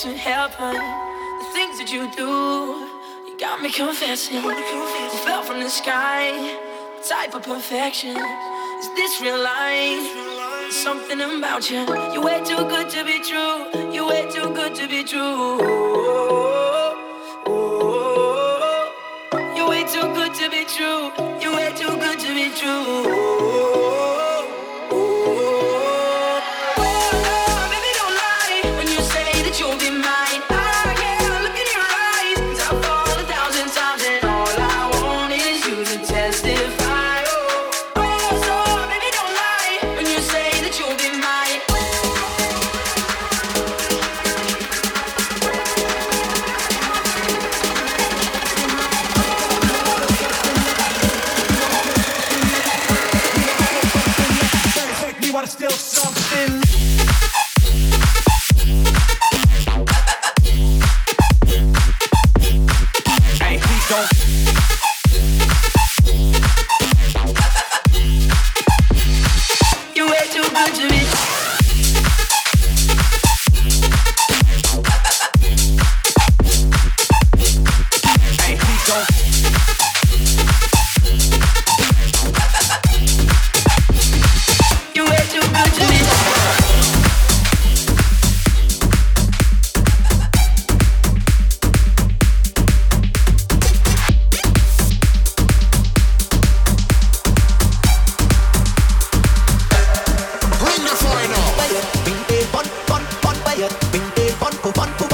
to heaven. The things that you do, you Got me confessing, you fell from the sky. Type of perfection. Is this real life? Something about you. You're way too good to be true. You're way too good to be true. cuerpo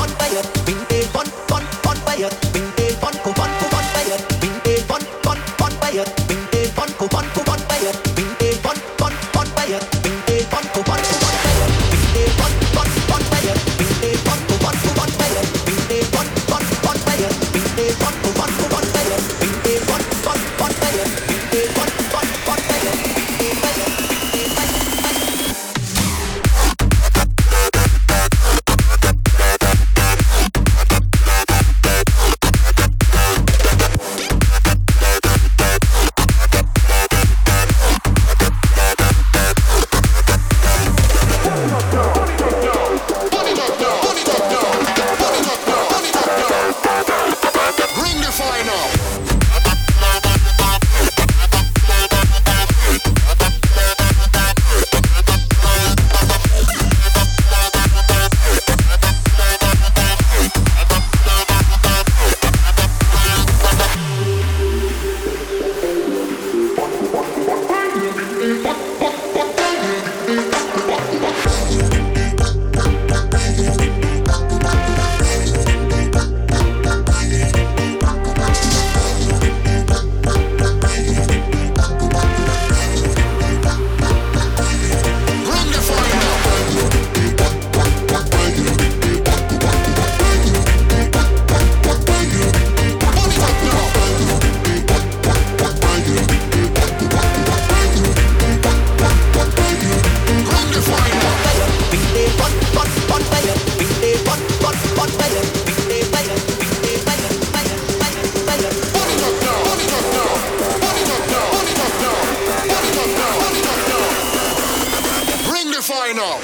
final.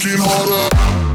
Get it knocking harder.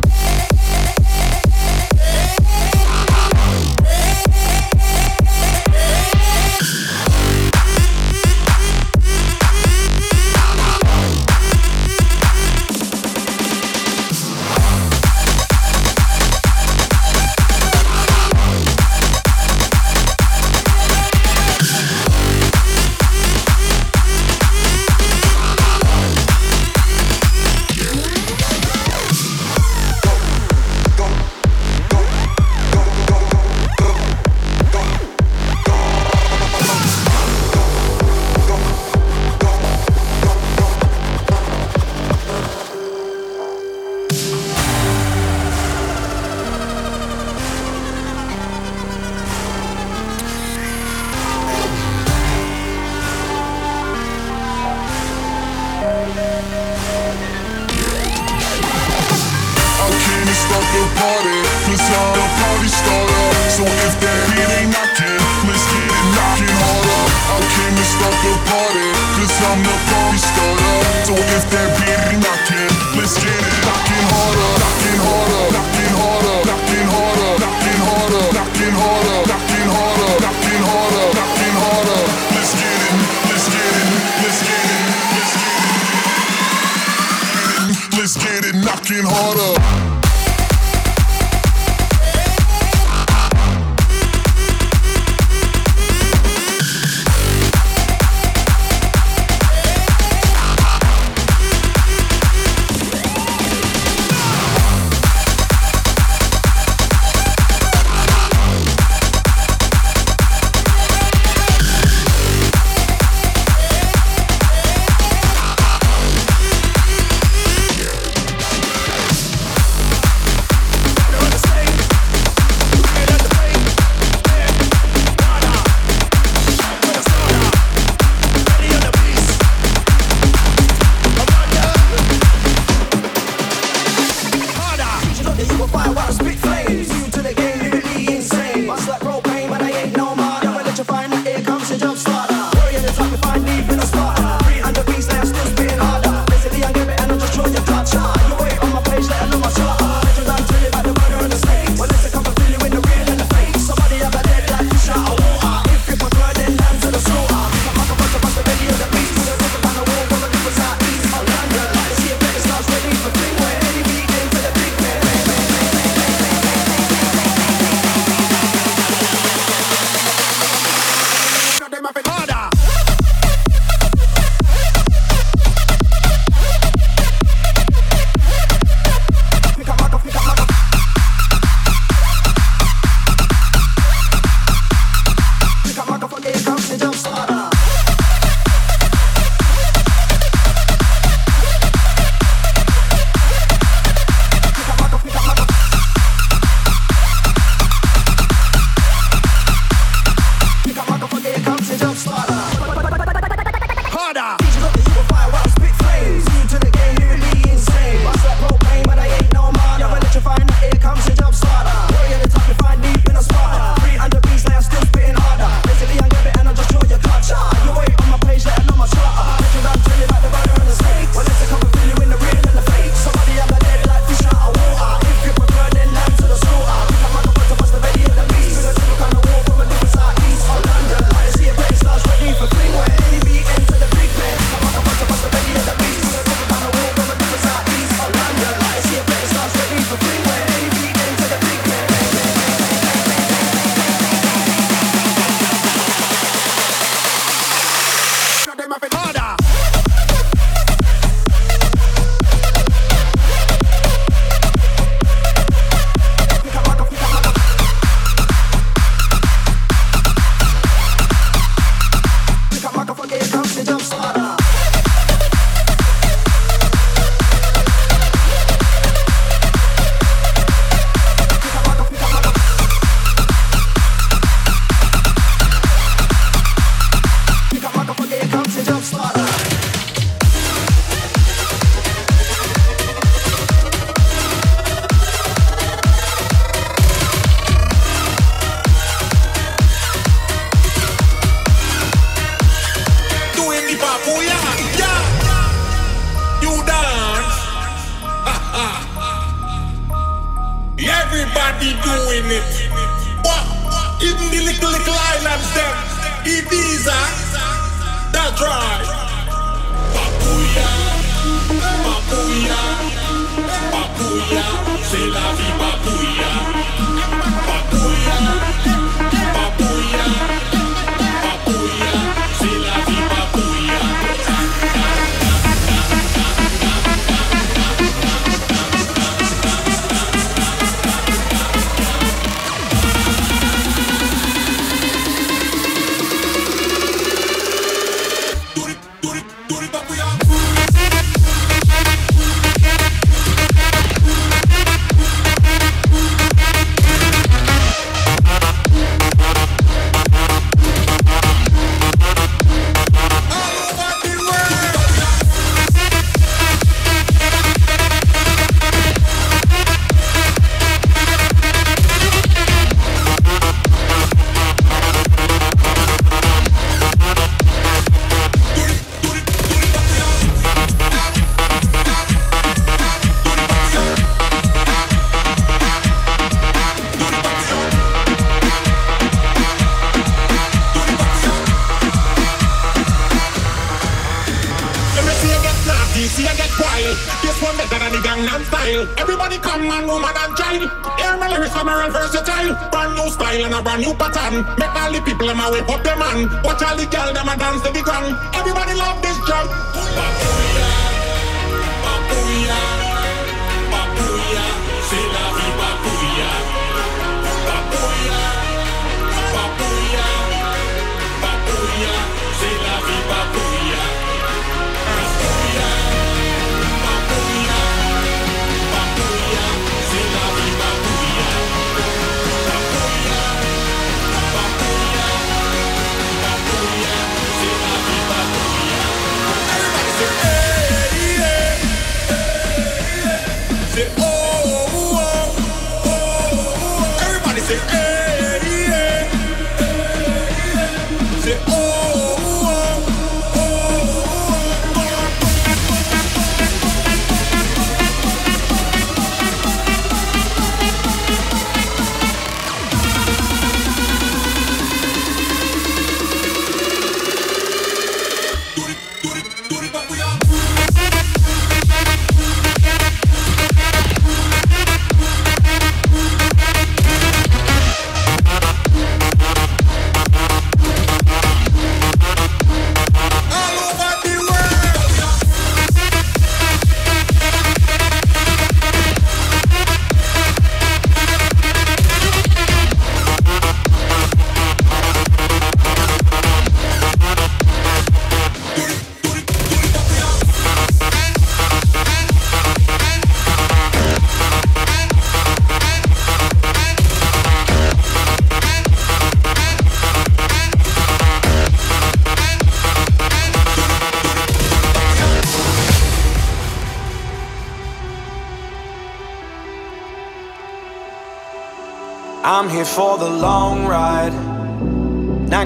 my will.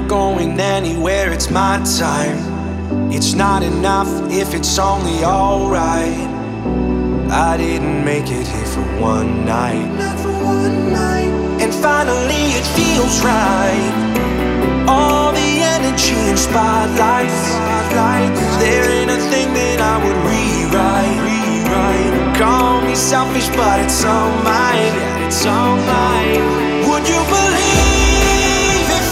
going anywhere, it's my time. It's not enough if it's only alright. I didn't make it here for one night. Not for one night. And finally it feels right. All the energy and spotlights. spotlights. There ain't a thing that I would rewrite. rewrite. Call me selfish, but it's all mine. It's all mine. Would you believe?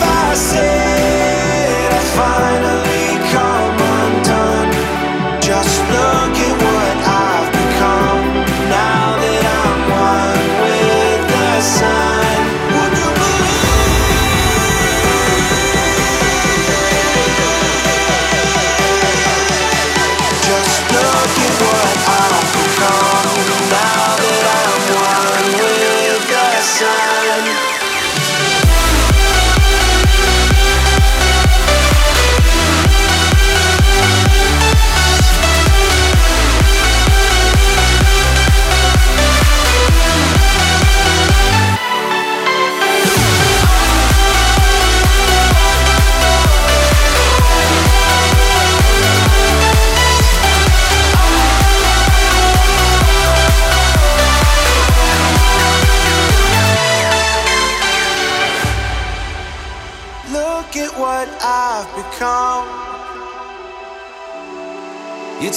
I said I finally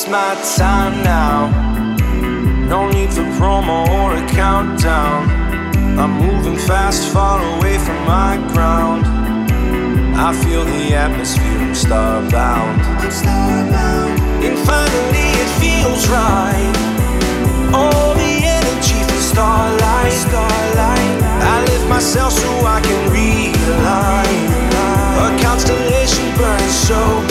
It's my time now. No need for promo or a countdown. I'm moving fast, far away from my ground. I feel the atmosphere, I'm starbound. I'm starbound. And finally it feels right. All the energy from starlight, starlight. I lift myself so I can realign. A constellation burns so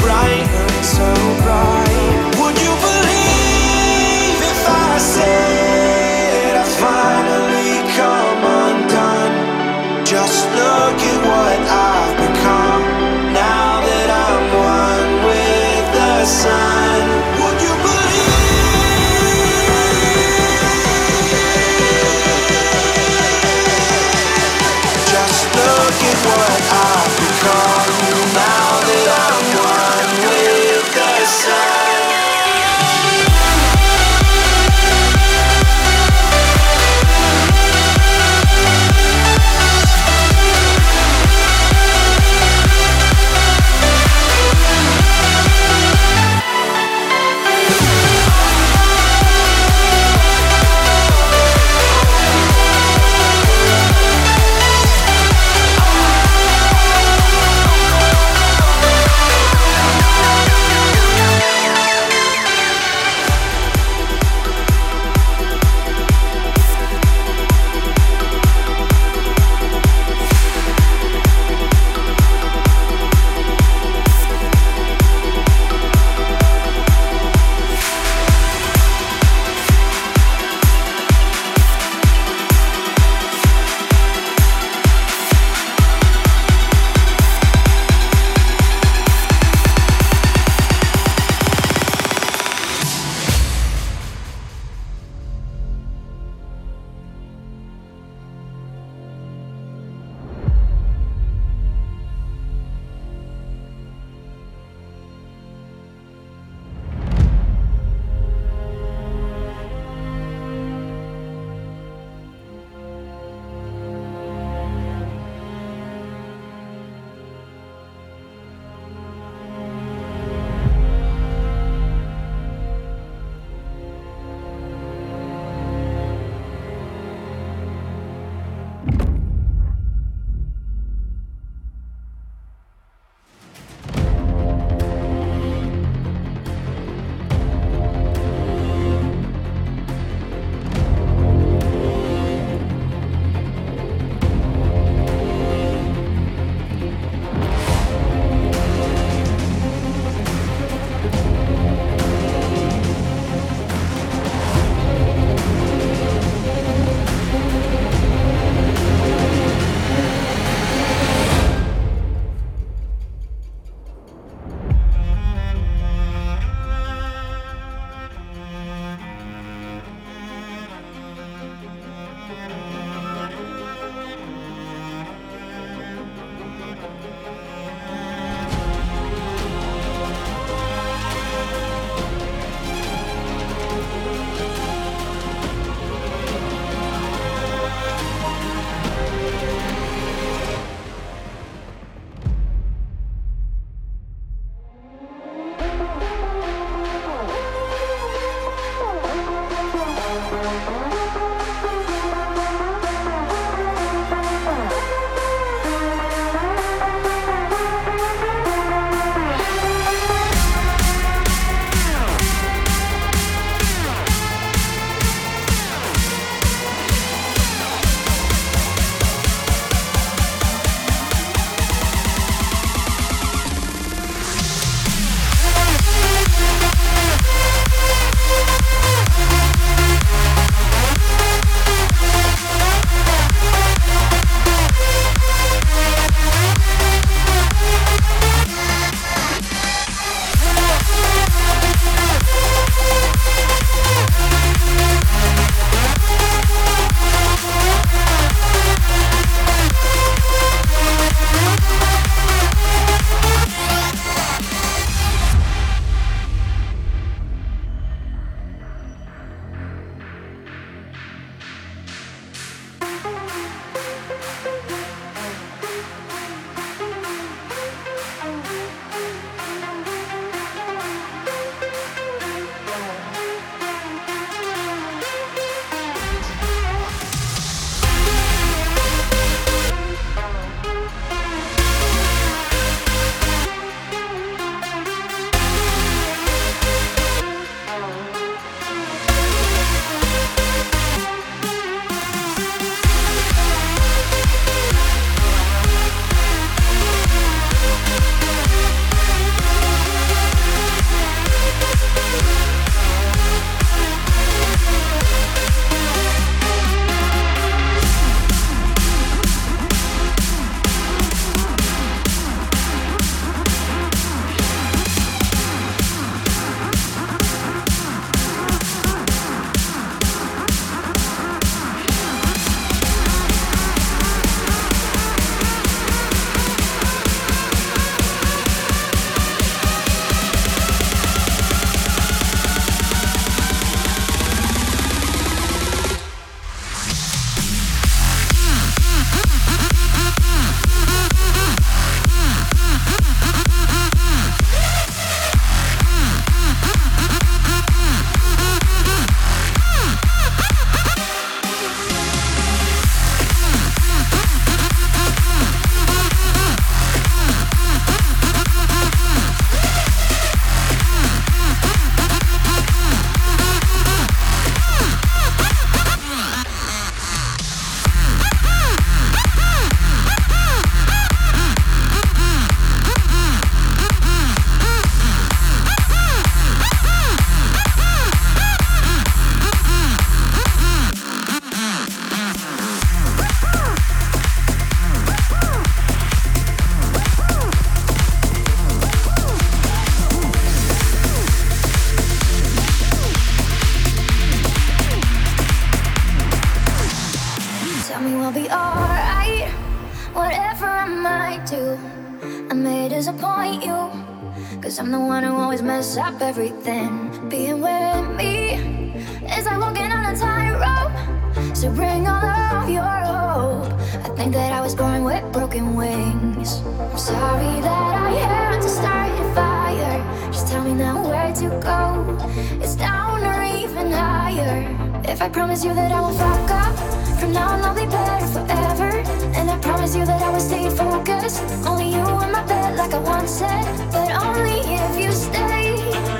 you go it's down or even higher. If I promise you that I won't fuck up, from now on I'll be better forever. And I promise you that I will stay focused. Only you in my bed, like I once said, but only if you stay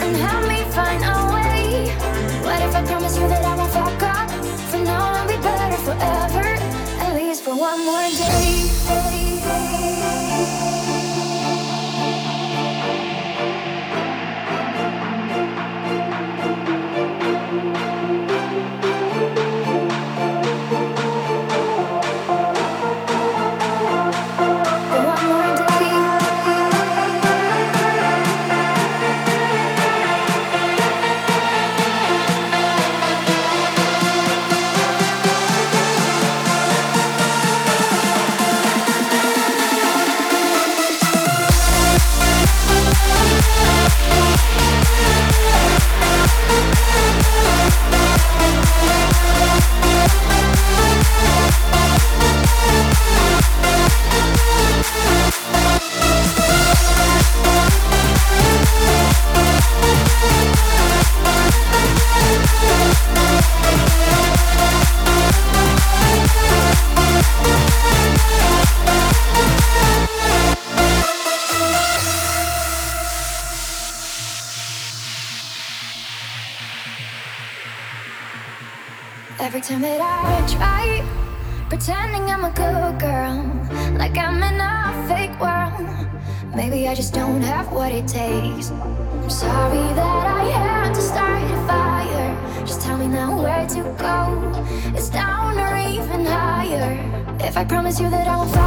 and help me find a way. What if I promise you that I won't fuck up? From now on I'll be better forever, at least for one more day. I promise you that I won't